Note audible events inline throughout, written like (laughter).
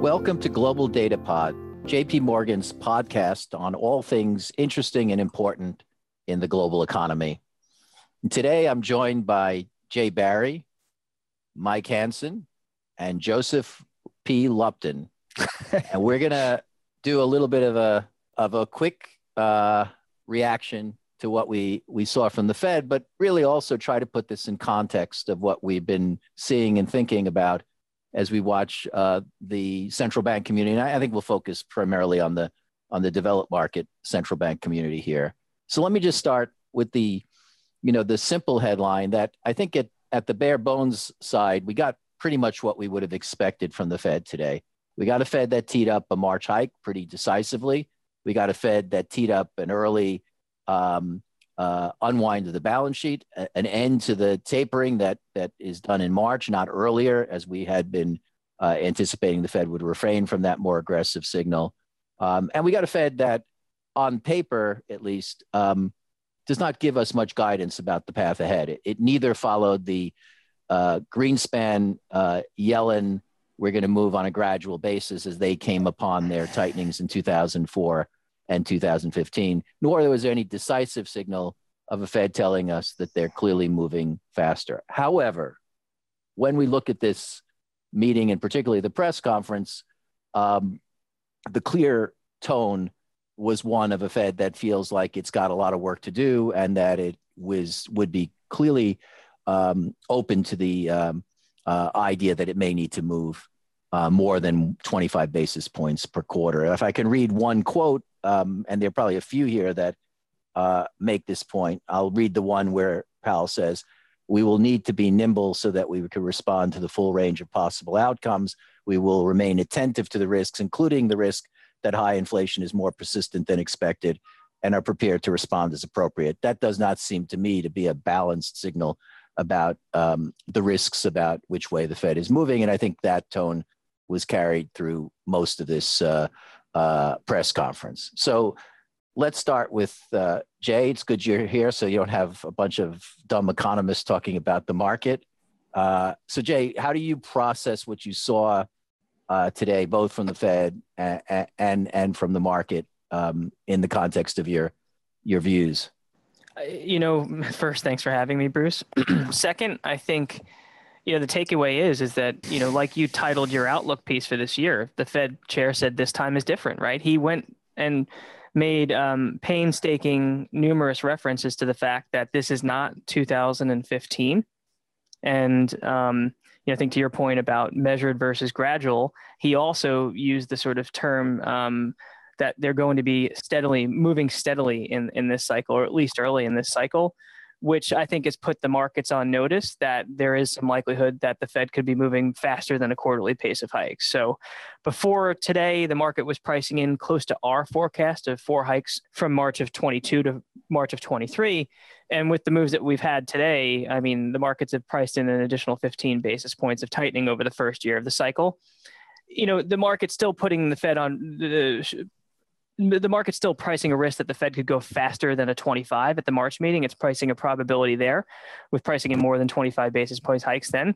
Welcome to Global Data Pod, JP Morgan's podcast on all things interesting and important in the global economy. And today I'm joined by Jay Barry, Mike Hanson, and Joseph P. Lupton. (laughs) and we're going to do a little bit of a, of a quick uh, reaction to what we, we saw from the Fed, but really also try to put this in context of what we've been seeing and thinking about as we watch uh, the central bank community. And I, I, think we'll focus primarily on the on the developed market central bank community here. So let me just start with the, you know, the simple headline that I think at, at the bare bones side, we got pretty much what we would have expected from the Fed today. We got a Fed that teed up a March hike pretty decisively. We got a Fed that teed up an early um, uh, unwind of the balance sheet, an end to the tapering that that is done in March, not earlier, as we had been uh, anticipating the Fed would refrain from that more aggressive signal. Um, and we got a Fed that, on paper at least, um, does not give us much guidance about the path ahead. It, it neither followed the uh, Greenspan, uh, Yellen, we're going to move on a gradual basis as they came upon their tightenings in 2004 and 2015, nor was there any decisive signal of a Fed telling us that they're clearly moving faster. However, when we look at this meeting and particularly the press conference, um, the clear tone was one of a Fed that feels like it's got a lot of work to do and that it was would be clearly um, open to the um, uh, idea that it may need to move uh, more than 25 basis points per quarter. If I can read one quote um, and there are probably a few here that uh, make this point. I'll read the one where Powell says, we will need to be nimble so that we can respond to the full range of possible outcomes. We will remain attentive to the risks, including the risk that high inflation is more persistent than expected, and are prepared to respond as appropriate. That does not seem to me to be a balanced signal about um, the risks about which way the Fed is moving. And I think that tone was carried through most of this uh, uh, press conference. So let's start with uh, Jay. It's good you're here, so you don't have a bunch of dumb economists talking about the market. Uh, so, Jay, how do you process what you saw uh, today, both from the Fed and and, and from the market, um, in the context of your your views? Uh, you know, first, thanks for having me, Bruce. (clears throat) Second, I think you know the takeaway is is that you know like you titled your outlook piece for this year the fed chair said this time is different right? He went and made um, painstaking numerous references to the fact that this is not 2015 and um, you know, I think to your point about measured versus gradual, he also used the sort of term um, that they're going to be steadily moving steadily in in this cycle, or at least early in this cycle, which I think has put the markets on notice that there is some likelihood that the Fed could be moving faster than a quarterly pace of hikes. So before today, the market was pricing in close to our forecast of four hikes from March of 22 to March of 23. And with the moves that we've had today, I mean, the markets have priced in an additional 15 basis points of tightening over the first year of the cycle you know the market's still putting the Fed on the the market's still pricing a risk that the Fed could go faster than a 25 at the March meeting. It's pricing a probability there with pricing in more than 25 basis points hikes then.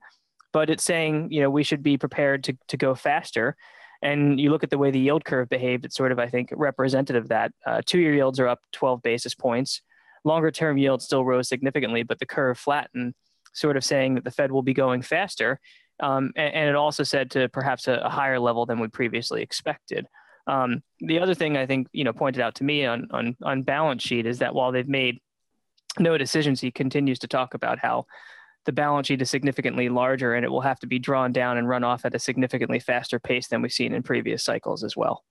But it's saying, you know, we should be prepared to, to go faster. And you look at the way the yield curve behaved, it's sort of, I think, representative of that. Uh, two year yields are up 12 basis points. Longer term yields still rose significantly, but the curve flattened, sort of saying that the Fed will be going faster. Um, and, and, it also said to perhaps a, a higher level than we previously expected. Um, the other thing I think you know pointed out to me on on on balance sheet is that while they've made no decisions, he continues to talk about how the balance sheet is significantly larger and it will have to be drawn down and run off at a significantly faster pace than we've seen in previous cycles as well.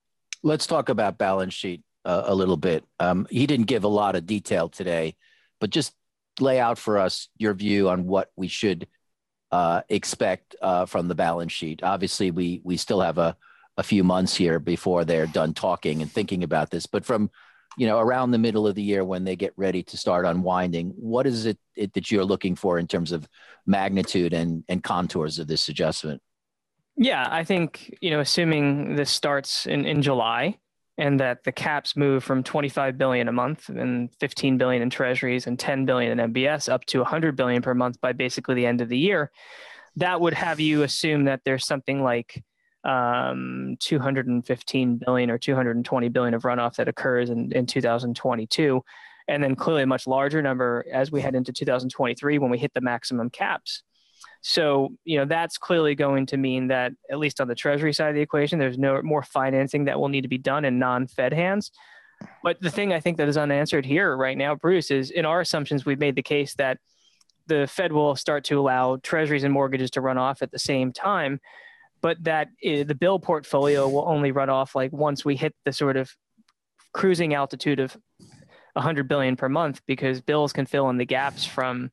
Let's talk about balance sheet uh, a little bit. Um, he didn't give a lot of detail today, but just lay out for us your view on what we should uh, expect uh, from the balance sheet. Obviously, we we still have a a few months here before they're done talking and thinking about this. But from you know around the middle of the year when they get ready to start unwinding, what is it, it that you're looking for in terms of magnitude and and contours of this adjustment? Yeah, I think you know assuming this starts in in July and that the caps move from 25 billion a month and 15 billion in treasuries and 10 billion in MBS up to 100 billion per month by basically the end of the year, that would have you assume that there's something like um, 215 billion or 220 billion of runoff that occurs in, in 2022 and then clearly a much larger number as we head into 2023 when we hit the maximum caps. So you know that's clearly going to mean that at least on the treasury side of the equation there's no more financing that will need to be done in non-fed hands. But the thing i think that is unanswered here right now bruce is in our assumptions we've made the case that the fed will start to allow treasuries and mortgages to run off at the same time but that is, the bill portfolio will only run off like once we hit the sort of cruising altitude of 100 billion per month because bills can fill in the gaps from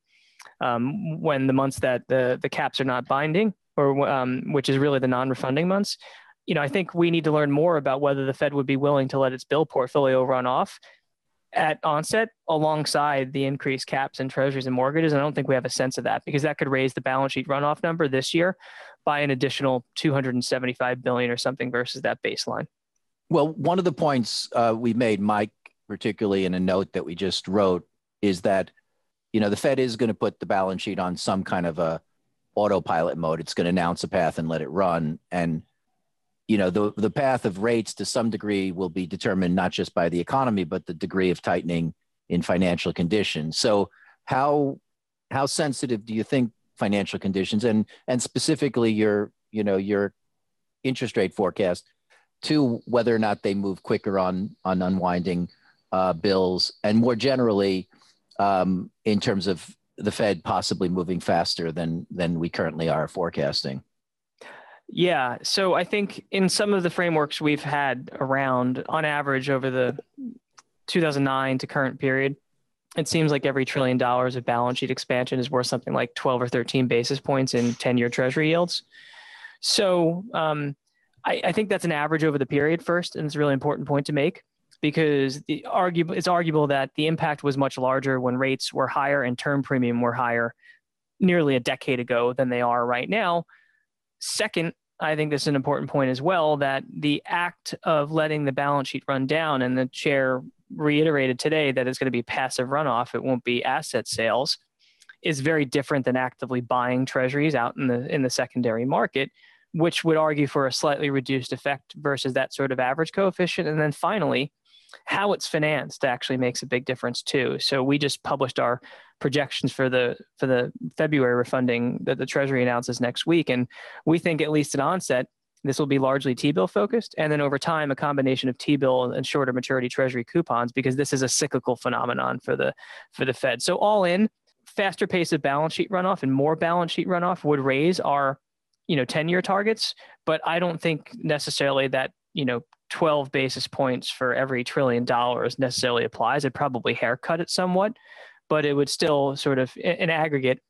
um, when the months that the the caps are not binding or um, which is really the non-refunding months you know i think we need to learn more about whether the fed would be willing to let its bill portfolio run off at onset alongside the increased caps and treasuries and mortgages. And I don't think we have a sense of that because that could raise the balance sheet runoff number this year by an additional 275 billion or something versus that baseline. Well, one of the points uh, we made, Mike, particularly in a note that we just wrote, is that you know the Fed is going to put the balance sheet on some kind of a autopilot mode. It's going to announce a path and let it run, and you know the the path of rates to some degree will be determined not just by the economy but the degree of tightening in financial conditions so how how sensitive do you think financial conditions and and specifically your you know your interest rate forecast to whether or not they move quicker on on unwinding uh, bills and more generally um, in terms of the Fed possibly moving faster than than we currently are forecasting. Yeah. So I think in some of the frameworks we've had around, on average, over the 2009 to current period, it seems like every trillion dollars of balance sheet expansion is worth something like 12 or 13 basis points in 10 year treasury yields. So um, I, I, think that's an average over the period first. And it's a really important point to make because the argue, it's arguable that the impact was much larger when rates were higher and term premium were higher nearly a decade ago than they are right now. Second, I think this is an important point as well that the act of letting the balance sheet run down, and the chair reiterated today that it's going to be passive runoff, it won't be asset sales, is very different than actively buying treasuries out in the in the secondary market, which would argue for a slightly reduced effect versus that sort of average coefficient. And then finally, how it's financed actually makes a big difference too. So we just published our projections for the for the February refunding that the Treasury announces next week, and we think at least at onset this will be largely T-bill focused, and then over time a combination of T-bill and shorter maturity Treasury coupons because this is a cyclical phenomenon for the for the Fed. So all in, faster pace of balance sheet runoff and more balance sheet runoff would raise our you know 10 year targets but i don't think necessarily that you know 12 basis points for every trillion dollars necessarily applies. It probably haircut it somewhat, but it would still sort of, in aggregate,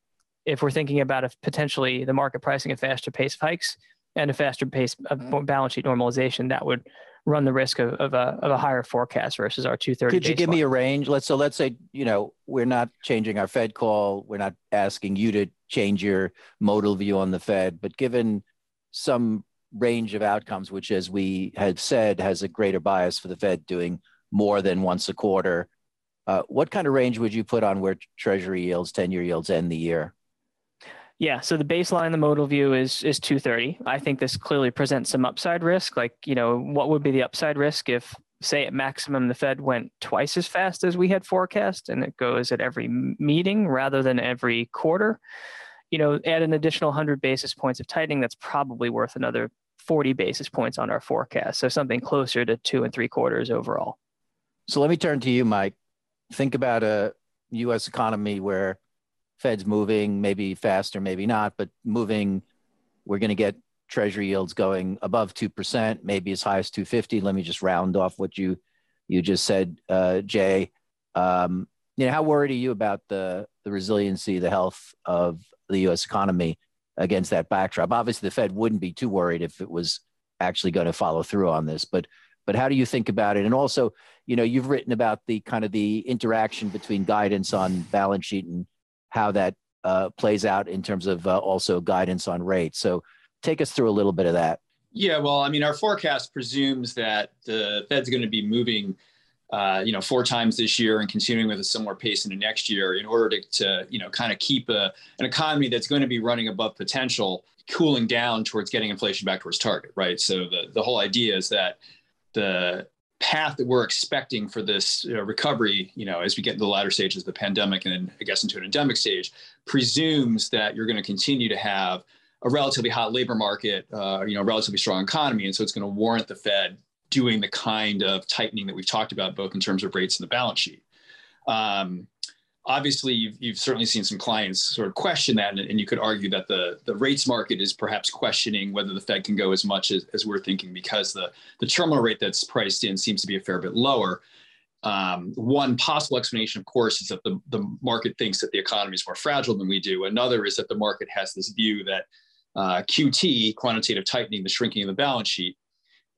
if we're thinking about potentially the market pricing a faster pace of hikes and a faster pace of mm-hmm. balance sheet normalization, that would run the risk of, of, a, of a higher forecast versus our 230. Could you give me a range? Let's so let's say you know we're not changing our Fed call. We're not asking you to change your modal view on the Fed, but given some range of outcomes, which, as we had said, has a greater bias for the Fed doing more than once a quarter. Uh, what kind of range would you put on where Treasury yields, 10 year yields end the year? Yeah, so the baseline, the modal view is is 230. I think this clearly presents some upside risk. Like, you know, what would be the upside risk if, say, at maximum, the Fed went twice as fast as we had forecast, and it goes at every meeting rather than every quarter? You know, add an additional 100 basis points of tightening. That's probably worth another 40 basis points on our forecast. So something closer to two and three quarters overall. So let me turn to you, Mike. Think about a US economy where Fed's moving, maybe faster, maybe not, but moving. We're going to get treasury yields going above 2%, maybe as high as 250. Let me just round off what you you just said, uh, Jay. Um, you know, how worried are you about the the resiliency, the health of the U.S. economy against that backdrop. Obviously, the Fed wouldn't be too worried if it was actually going to follow through on this, but but how do you think about it? And also, you know, you've written about the kind of the interaction between guidance on balance sheet and how that uh, plays out in terms of uh, also guidance on rates. So take us through a little bit of that. Yeah, well, I mean, our forecast presumes that the Fed's going to be moving uh, you know, four times this year and continuing with a similar pace into next year in order to, to you know, kind of keep a, an economy that's going to be running above potential, cooling down towards getting inflation back towards target, right? So the, the whole idea is that the path that we're expecting for this uh, recovery, you know, as we get into the latter stages of the pandemic and then I guess into an endemic stage, presumes that you're going to continue to have a relatively hot labor market, uh, you know, relatively strong economy, and so it's going to warrant the Fed doing the kind of tightening that we've talked about, both in terms of rates and the balance sheet. Um, obviously, you've, you've, certainly seen some clients sort of question that, and, and, you could argue that the, the rates market is perhaps questioning whether the Fed can go as much as, as we're thinking because the, the terminal rate that's priced in seems to be a fair bit lower. Um, one possible explanation, of course, is that the, the market thinks that the economy is more fragile than we do. Another is that the market has this view that uh, QT, quantitative tightening, the shrinking of the balance sheet,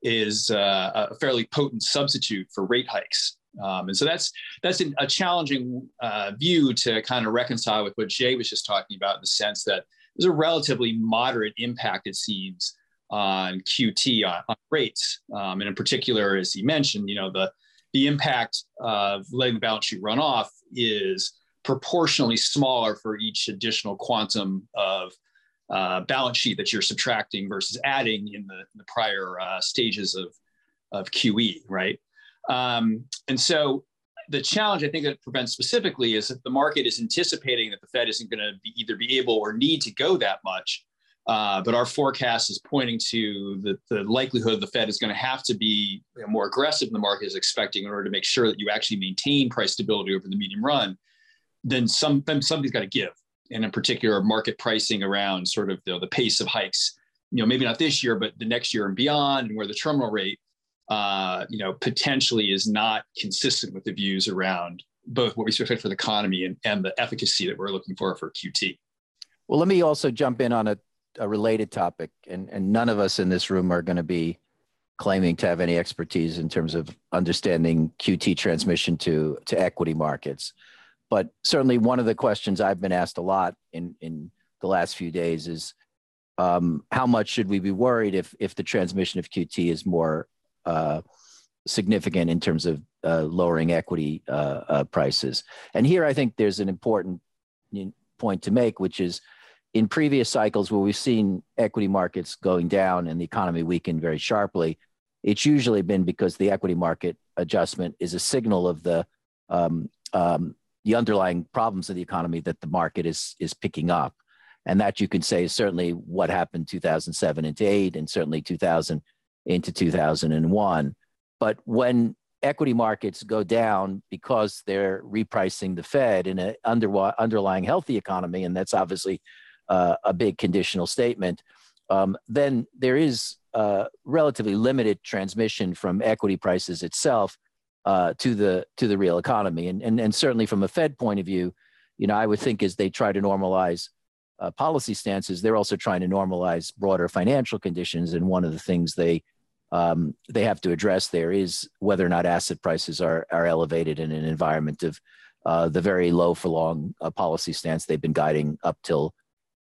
is uh, a fairly potent substitute for rate hikes. Um, and so that's that's a challenging uh, view to kind of reconcile with what Jay was just talking about in the sense that there's a relatively moderate impact, it seems, on QT on, on rates, um, and in particular, as he mentioned, you know the the impact of letting the balance sheet run off is proportionally smaller for each additional quantum of uh, balance sheet that you're subtracting versus adding in the, the prior uh, stages of, of QE, right? Um, and so the challenge I think that prevents specifically is that the market is anticipating that the Fed isn't going to be either be able or need to go that much. Uh, but our forecast is pointing to the, the likelihood the Fed is going to have to be you know, more aggressive than the market is expecting in order to make sure that you actually maintain price stability over the medium run. Then some then something's got to give and in particular market pricing around sort of the pace of hikes you know maybe not this year but the next year and beyond and where the terminal rate uh, you know potentially is not consistent with the views around both what we expect for the economy and, and the efficacy that we're looking for for qt well let me also jump in on a, a related topic and, and none of us in this room are going to be claiming to have any expertise in terms of understanding qt transmission to to equity markets. But certainly, one of the questions I've been asked a lot in in the last few days is um, how much should we be worried if if the transmission of QT is more uh, significant in terms of uh, lowering equity uh, uh prices? And here, I think there's an important point to make, which is in previous cycles where we've seen equity markets going down and the economy weaken very sharply, it's usually been because the equity market adjustment is a signal of the um, um, the underlying problems of the economy that the market is is picking up and that you can say is certainly what happened 2007 and 8 and certainly 2000 into 2001 but when equity markets go down because they're repricing the fed in an under, underlying healthy economy and that's obviously uh, a big conditional statement um, then there is uh, relatively limited transmission from equity prices itself uh, to the to the real economy. And, and and certainly from a Fed point of view, you know, I would think as they try to normalize uh, policy stances, they're also trying to normalize broader financial conditions. And one of the things they um, they have to address there is whether or not asset prices are are elevated in an environment of uh, the very low for long uh, policy stance they've been guiding up till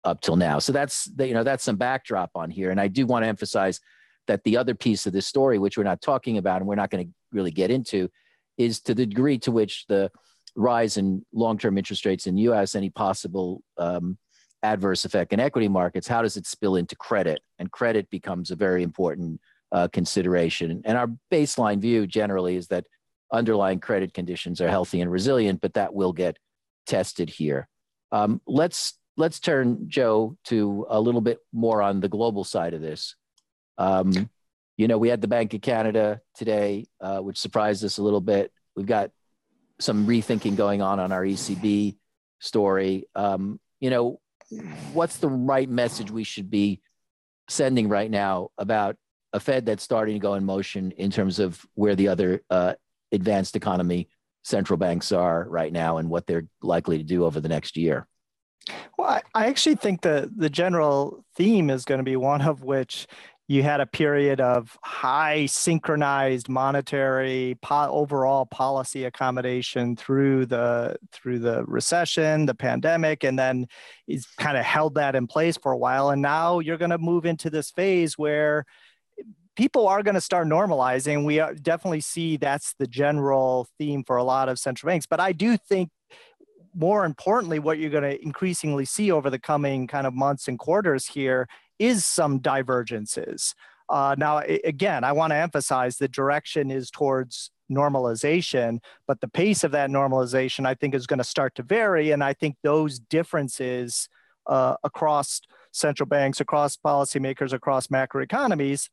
up till now. So that's the, you know that's some backdrop on here. And I do want to emphasize that the other piece of this story, which we're not talking about and we're not going to really get into, is to the degree to which the rise in long-term interest rates in the U.S. any possible um, adverse effect in equity markets, how does it spill into credit? And credit becomes a very important uh, consideration. And our baseline view generally is that underlying credit conditions are healthy and resilient, but that will get tested here. Um, let's let's turn Joe to a little bit more on the global side of this. Um, you know, we had the Bank of Canada today, uh, which surprised us a little bit. We've got some rethinking going on on our ECB story. Um, you know, what's the right message we should be sending right now about a Fed that's starting to go in motion in terms of where the other uh, advanced economy central banks are right now and what they're likely to do over the next year? Well, I actually think the the general theme is going to be one of which you had a period of high synchronized monetary po- overall policy accommodation through the through the recession the pandemic and then he's kind of held that in place for a while and now you're going to move into this phase where people are going to start normalizing. We definitely see that's the general theme for a lot of central banks. But I do think more importantly, what you're going to increasingly see over the coming kind of months and quarters here is some divergences. Uh, now, again, I want to emphasize the direction is towards normalization, but the pace of that normalization, I think, is going to start to vary. And I think those differences uh, across central banks, across policymakers, across macroeconomies,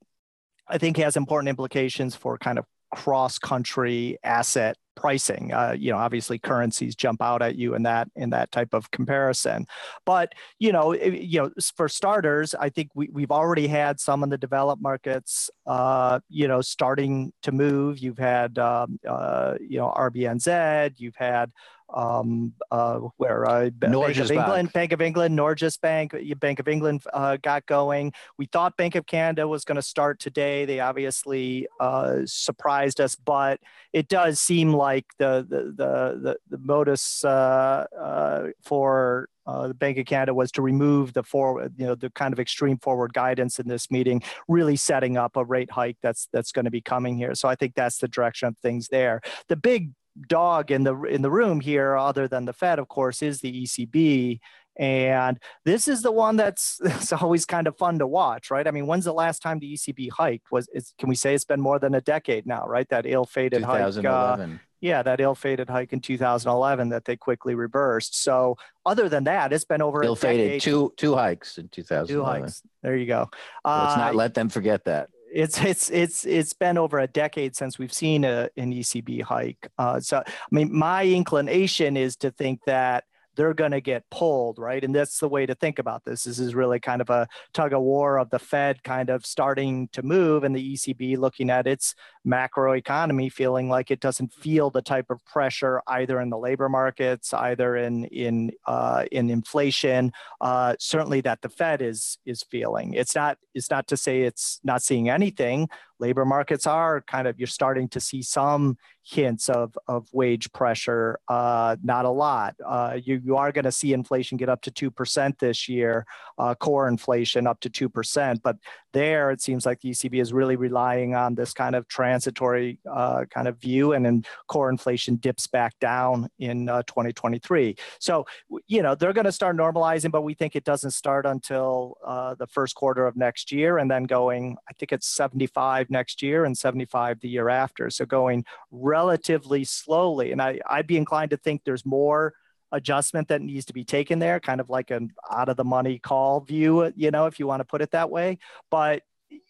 I think has important implications for kind of cross country asset pricing. Uh, you know, obviously currencies jump out at you in that in that type of comparison. But you know, you know, for starters, I think we we've already had some in the developed markets. Uh, you know, starting to move. You've had um, uh, you know RBNZ. You've had um, uh, where uh, Bank of England, Bank of England, Norges Bank, Bank of England uh, got going. We thought Bank of Canada was going to start today. They obviously uh, surprised us, but it does seem like the the the the, the modus uh, uh, for uh, the Bank of Canada was to remove the forward, you know, the kind of extreme forward guidance in this meeting, really setting up a rate hike that's that's going to be coming here. So I think that's the direction of things there. The big dog in the in the room here, other than the Fed, of course, is the ECB. And this is the one that's (laughs) it's always kind of fun to watch, right? I mean, when's the last time the ECB hiked? Was is, can we say it's been more than a decade now, right? That ill-fated hike. Uh, yeah, that ill-fated hike in 2011 that they quickly reversed. So other than that, it's been over ill-fated two two hikes in 2011. Two hikes. There you go. Let's not uh, let them forget that it's it's it's it's been over a decade since we've seen a, an ECB hike. Uh, so I mean, my inclination is to think that they're going to get pulled, right? And that's the way to think about this. This is really kind of a tug of war of the Fed kind of starting to move and the ECB looking at its macro economy, feeling like it doesn't feel the type of pressure either in the labor markets, either in in uh, in inflation. Uh, certainly, that the Fed is is feeling. It's not it's not to say it's not seeing anything labor markets are kind of you're starting to see some hints of, of wage pressure uh, not a lot. Uh, you, you are going to see inflation get up to 2% this year uh, core inflation up to 2% but there it seems like the ecb is really relying on this kind of transitory uh, kind of view and then core inflation dips back down in uh, 2023 so you know they're going to start normalizing but we think it doesn't start until uh, the first quarter of next year and then going i think it's 75 75 next year and 75 the year after. So going relatively slowly. And I, I'd be inclined to think there's more adjustment that needs to be taken there, kind of like an out of the money call view, you know, if you want to put it that way. But,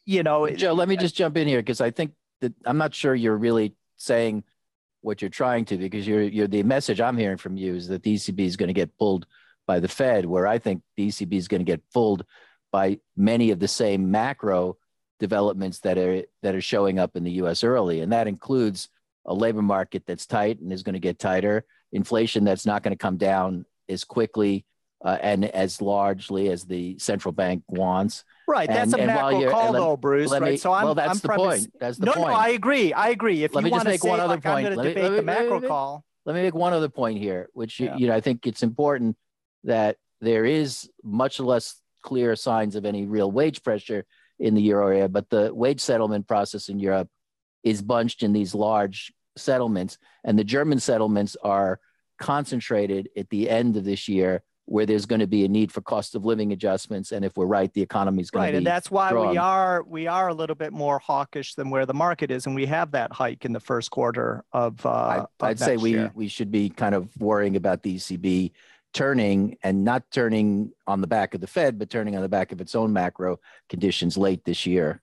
you know, Joe, let me just jump in here because I think that I'm not sure you're really saying what you're trying to because you're, you're the message I'm hearing from you is that the ECB is going to get pulled by the Fed, where I think the ECB is going to get pulled by many of the same macro developments that are that are showing up in the U.S. early, and that includes a labor market that's tight and is going to get tighter, inflation that's not going to come down as quickly uh, and as largely as the central bank wants. Right, and, that's a macro call, let, though, Bruce. Right, me, so I'm. Well, that's I'm the point. That's the no, point. No, I agree. I agree. If let you me just make say, one other like, point. I'm going to debate me, the macro call. Let me make one other point here, which yeah. you know I think it's important that there is much less clear signs of any real wage pressure in the euro area, but the wage settlement process in Europe is bunched in these large settlements, and the German settlements are concentrated at the end of this year where there's going to be a need for cost of living adjustments and if we're right the economy is going right, to be and that's why strong. we are we are a little bit more hawkish than where the market is and we have that hike in the first quarter of uh I, would say we year. we should be kind of worrying about the ECB turning and not turning on the back of the Fed, but turning on the back of its own macro conditions late this year.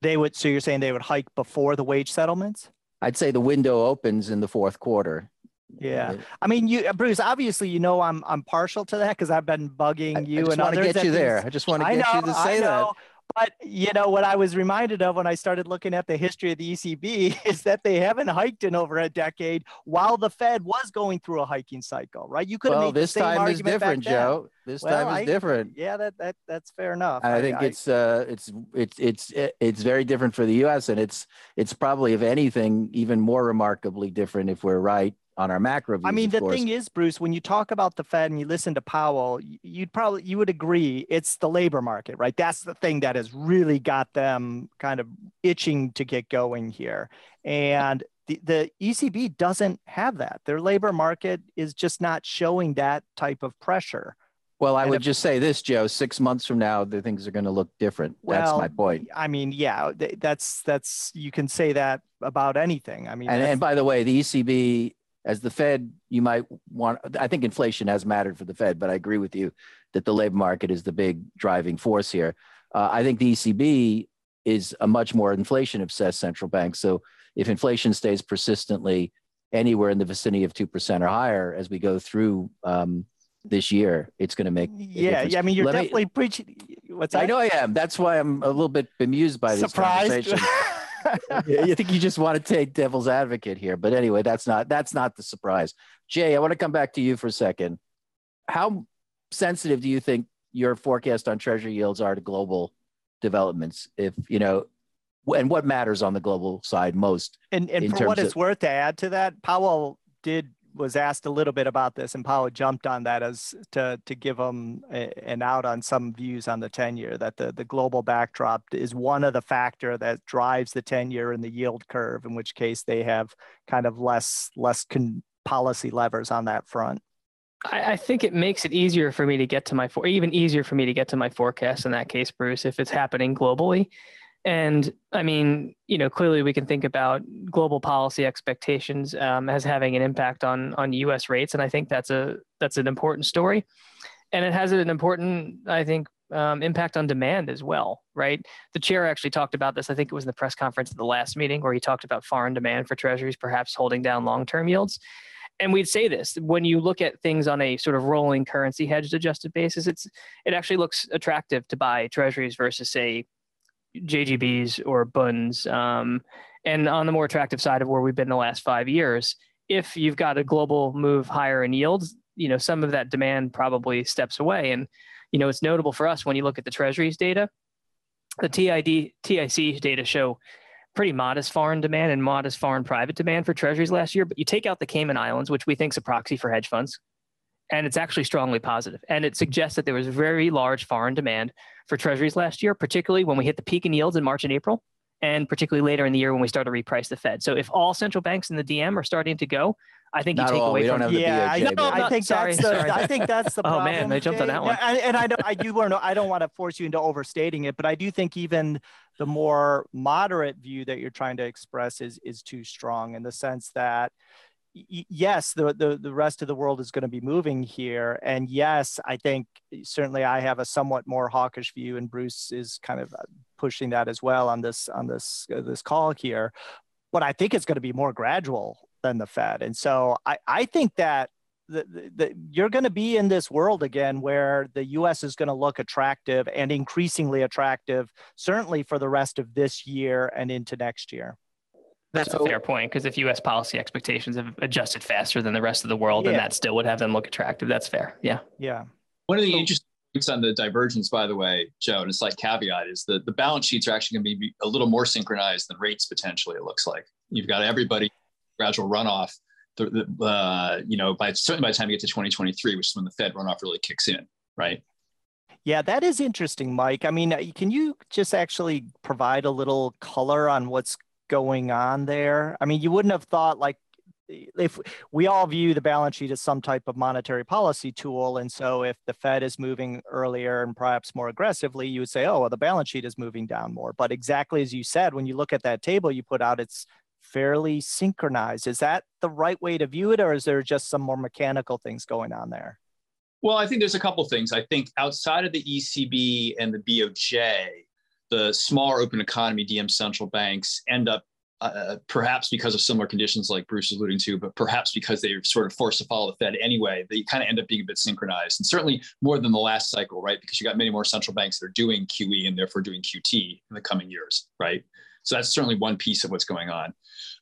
They would, so you're saying they would hike before the wage settlements? I'd say the window opens in the fourth quarter. Yeah, I mean, you, Bruce. Obviously, you know I'm I'm partial to that because I've been bugging you and I, I just and want others. to get you there. I just want to get know, you to say that. But you know what I was reminded of when I started looking at the history of the ECB (laughs) is that they haven't hiked in over a decade, while the Fed was going through a hiking cycle. Right? You could have well, made this the same time argument is different, Joe. This well, time is I, different. Yeah, that that that's fair enough. I, I think I, it's uh it's it's it's it's very different for the U.S. and it's it's probably if anything even more remarkably different if we're right on our macro views. I mean, the course. thing is, Bruce, when you talk about the Fed and you listen to Powell, you'd probably you would agree it's the labor market, right? That's the thing that has really got them kind of itching to get going here. And the, the ECB doesn't have that. Their labor market is just not showing that type of pressure. Well, I And would if- just say this, Joe. Six months from now, the things are going to look different. that's my point. I mean, yeah, that's that's you can say that about anything. I mean, And, and by the way, the ECB, as the Fed, you might want. I think inflation has mattered for the Fed, but I agree with you that the labor market is the big driving force here. Uh, I think the ECB is a much more inflation-obsessed central bank. So if inflation stays persistently anywhere in the vicinity of two percent or higher as we go through um, this year, it's going to make. yeah, yeah. I mean, you're Let me- definitely preaching. What's that? I know I am. That's why I'm a little bit bemused by this Surprised. conversation. (laughs) (laughs) You think you just want to take devil's advocate here, but anyway, that's not that's not the surprise. Jay, I want to come back to you for a second. How sensitive do you think your forecast on treasury yields are to global developments? If you know, and what matters on the global side most? And and for what terms it's worth to add to that, Powell did was asked a little bit about this, and Powell jumped on that as to to give him a, an out on some views on the ten year that the the global backdrop is one of the factor that drives the ten year in the yield curve. In which case, they have kind of less less con- policy levers on that front. I, I think it makes it easier for me to get to my for even easier for me to get to my forecast in that case, Bruce, if it's happening globally. And I mean, you know, clearly we can think about global policy expectations um, as having an impact on on U.S. rates, and I think that's a that's an important story, and it has an important, I think, um, impact on demand as well, right? The chair actually talked about this. I think it was in the press conference at the last meeting where he talked about foreign demand for treasuries perhaps holding down long-term yields and we'd say this when you look at things on a sort of rolling currency hedged adjusted basis it's it actually looks attractive to buy treasuries versus say jgbs or bunds um, and on the more attractive side of where we've been the last five years if you've got a global move higher in yields you know some of that demand probably steps away and you know it's notable for us when you look at the treasuries data the tid tic data show pretty modest foreign demand and modest foreign private demand for treasuries last year. But you take out the Cayman Islands, which we think is a proxy for hedge funds, and it's actually strongly positive. And it suggests that there was very large foreign demand for treasuries last year, particularly when we hit the peak in yields in March and April, and particularly later in the year when we start to reprice the Fed. So if all central banks in the DM are starting to go, I think Not you take all. away We from don't have the yeah, I, BOJ, but- I think Sorry, that's the sorry. I think that's the (laughs) Oh, man, I jumped on that one. Yeah, and, and I don't I do want to I don't want to force you into overstating it, but I do think even the more moderate view that you're trying to express is is too strong in the sense that y- yes, the, the the rest of the world is going to be moving here, and yes, I think certainly I have a somewhat more hawkish view, and Bruce is kind of uh, pushing that as well on this on this uh, this call here. But I think it's going to be more gradual than the Fed, and so I I think that. The, the, the, you're going to be in this world again where the US is going to look attractive and increasingly attractive, certainly for the rest of this year and into next year. That's So- a fair point because if U.S. policy expectations have adjusted faster than the rest of the world, then Yeah. that still would have them look attractive. That's fair. Yeah. Yeah. One of the So- interesting things on the divergence, by the way, Joe, and a slight caveat is that the balance sheets are actually going to be a little more synchronized than rates potentially. It looks like you've got everybody gradual runoff. The, the, uh, you know, by certainly by the time you get to 2023, which is when the Fed runoff really kicks in, right? Yeah, that is interesting, Mike. I mean, uh, can you just actually provide a little color on what's going on there? I mean, you wouldn't have thought like if we all view the balance sheet as some type of monetary policy tool. And so if the Fed is moving earlier and perhaps more aggressively, you would say, oh, well, the balance sheet is moving down more. But exactly as you said, when you look at that table you put out, it's fairly synchronized. Is that the right way to view it, or is there just some more mechanical things going on there? Well, I think there's a couple things. I think outside of the ECB and the BOJ, the smaller open economy DM central banks end up, uh, perhaps because of similar conditions like Bruce is alluding to, but perhaps because they're sort of forced to follow the Fed anyway, they kind of end up being a bit synchronized. And certainly more than the last cycle, right? Because you got many more central banks that are doing QE and therefore doing QT in the coming years, right? So that's certainly one piece of what's going on.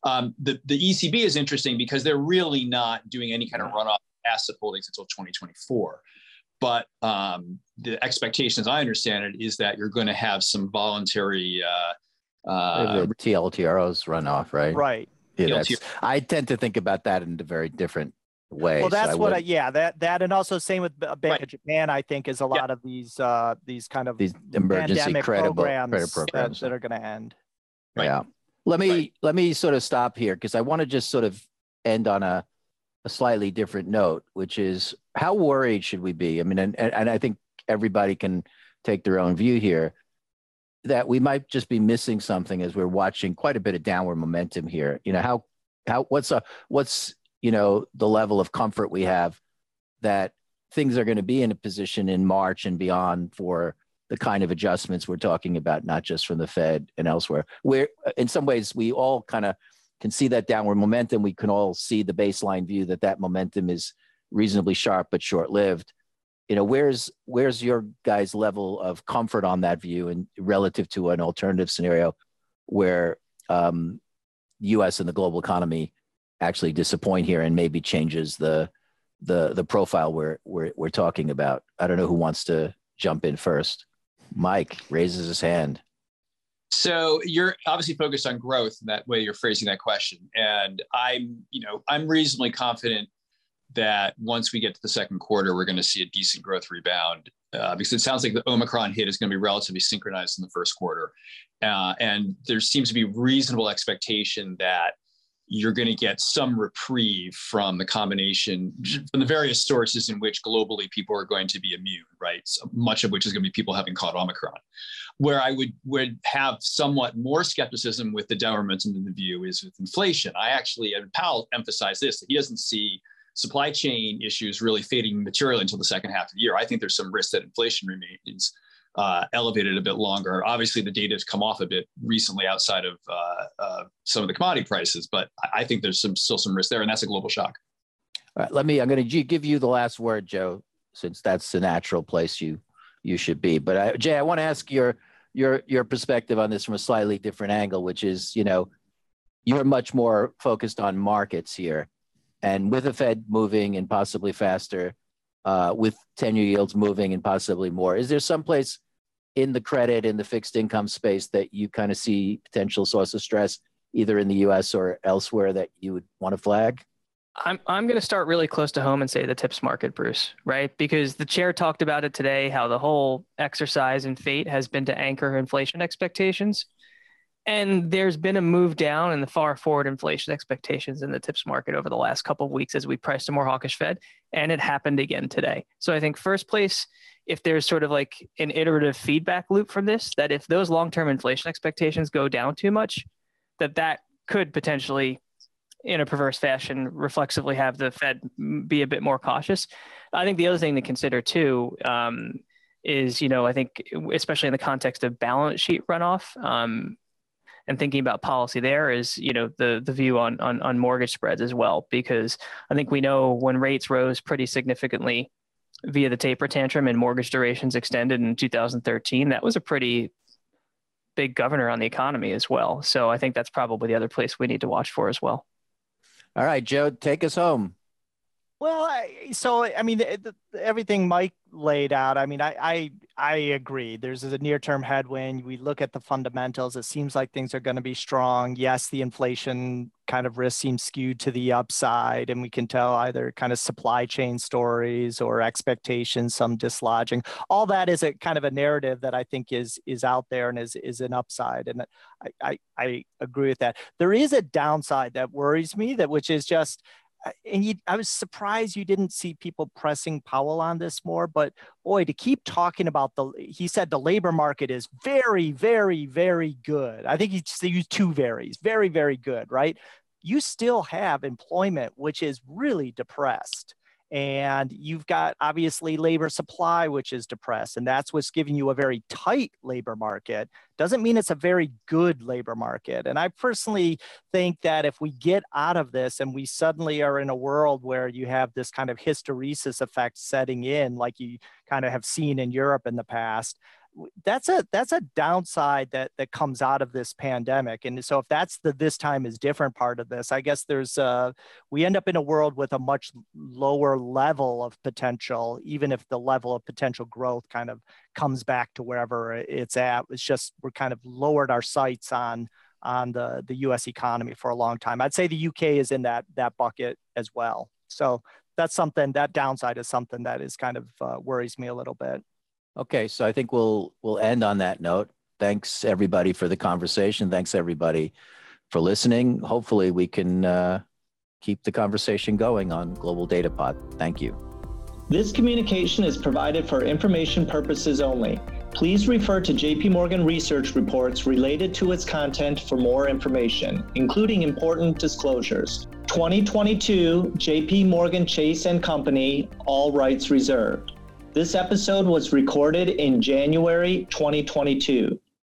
Um, the, the ECB is interesting because they're really not doing any kind of runoff asset holdings until 2024. But um, the expectation, as I understand it, is that you're going to have some voluntary uh, uh, TLTROs run off, right? Right. Yeah, that's, I tend to think about that in a very different way. Well, that's so I what. I, yeah, that that and also same with Bank Right. of Japan. I think is a lot of these uh these kind of these emergency pandemic credible programs, credit that- programs. that, are going to end. Right. Yeah. Let me Right. let me sort of stop here because I want to just sort of end on a a slightly different note, which is how worried should we be? I mean, and and, I think everybody can take their own view here that we might just be missing something as we're watching quite a bit of downward momentum here. You know, how how what's a what's you know the level of comfort we have that things are going to be in a position in March and beyond for the kind of adjustments we're talking about, not just from the Fed and elsewhere. Where uh, in some ways we all kind of can see that downward momentum. We can all see the baseline view that that momentum is reasonably sharp but short-lived. You know, where's where's your guys' level of comfort on that view and relative to an alternative scenario where um, U.S. and the global economy actually disappoint here and maybe changes the the the profile we're we're we're talking about. I don't know who wants to jump in first. Mike raises his hand. So you're obviously focused on growth in that way you're phrasing that question. And I'm, you know, I'm reasonably confident that once we get to the second quarter, we're going to see a decent growth rebound uh, because it sounds like the Omicron hit is going to be relatively synchronized in the first quarter. Uh, and there seems to be reasonable expectation that you're going to get some reprieve from the combination from the various sources in which globally people are going to be immune, right? So much of which is going to be people having caught Omicron. Where I would would have somewhat more skepticism with the momentum in the view is with inflation. I actually, and Powell emphasized this, that he doesn't see supply chain issues really fading materially until the second half of the year. I think there's some risk that inflation remains uh, elevated a bit longer. Obviously, the data has come off a bit recently outside of uh, uh, some of the commodity prices, but I- think there's some still some risk there, and that's a global shock. All right, let me. I'm going to give you the last word, Joe, since that's the natural place you you should be. But I, Jay, I want to ask your your your perspective on this from a slightly different angle, which is, you know, you're much more focused on markets here, and with the Fed moving and possibly faster, uh, with ten-year yields moving and possibly more, is there some place in the credit in the fixed income space that you kind of see potential source of stress, either in the U.S. or elsewhere, that you would want to flag? I'm I'm going to start really close to home and say the tips market, Bruce, right? Because the chair talked about it today, how the whole exercise and fate has been to anchor inflation expectations. And there's been a move down in the far forward inflation expectations in the tips market over the last couple of weeks as we priced a more hawkish Fed, and it happened again today. So I think first place, if there's sort of like an iterative feedback loop from this, that if those long-term inflation expectations go down too much, that that could potentially in a perverse fashion reflexively have the Fed be a bit more cautious. I think the other thing to consider too um, is, you know, I think especially in the context of balance sheet runoff um, and thinking about policy there is, you know, the the view on, on on mortgage spreads as well, because I think we know when rates rose pretty significantly via the taper tantrum and mortgage durations extended in 2013, that was a pretty big governor on the economy as well. So I think that's probably the other place we need to watch for as well. All right, Joe, take us home. Well, I, so I mean, the, the, everything Mike laid out. I mean, I I, I agree. There's a near-term headwind. We look at the fundamentals. It seems like things are going to be strong. Yes, the inflation kind of risk seems skewed to the upside, and we can tell either kind of supply chain stories or expectations, some dislodging. All that is a kind of a narrative that I think is is out there and is is an upside. And I I, I agree with that. There is a downside that worries me. That which is just and you, I was surprised you didn't see people pressing Powell on this more. But boy, to keep talking about the, he said the labor market is very, very, very good. I think he used two varies, very, very good, right? You still have employment, which is really depressed. And you've got obviously labor supply, which is depressed. And that's what's giving you a very tight labor market. Doesn't mean it's a very good labor market. And I personally think that if we get out of this and we suddenly are in a world where you have this kind of hysteresis effect setting in, like you kind of have seen in Europe in the past, that's a that's a downside that that comes out of this pandemic and so if that's the this time is different part of this i guess there's uh we end up in a world with a much lower level of potential even if the level of potential growth kind of comes back to wherever it's at it's just we're kind of lowered our sights on on the, the US economy for a long time. I'd say the UK is in that, that bucket as well. So that's something, that downside is something that is kind of uh, worries me a little bit. Okay, so I think we'll we'll end on that note. Thanks everybody for the conversation. Thanks everybody for listening. Hopefully we can uh, keep the conversation going on Global Data Pod. Thank you. This communication is provided for information purposes only. Please refer to JP Morgan research reports related to its content for more information, including important disclosures. 2022 JP Morgan Chase and Company, all rights reserved. This episode was recorded in January 2022.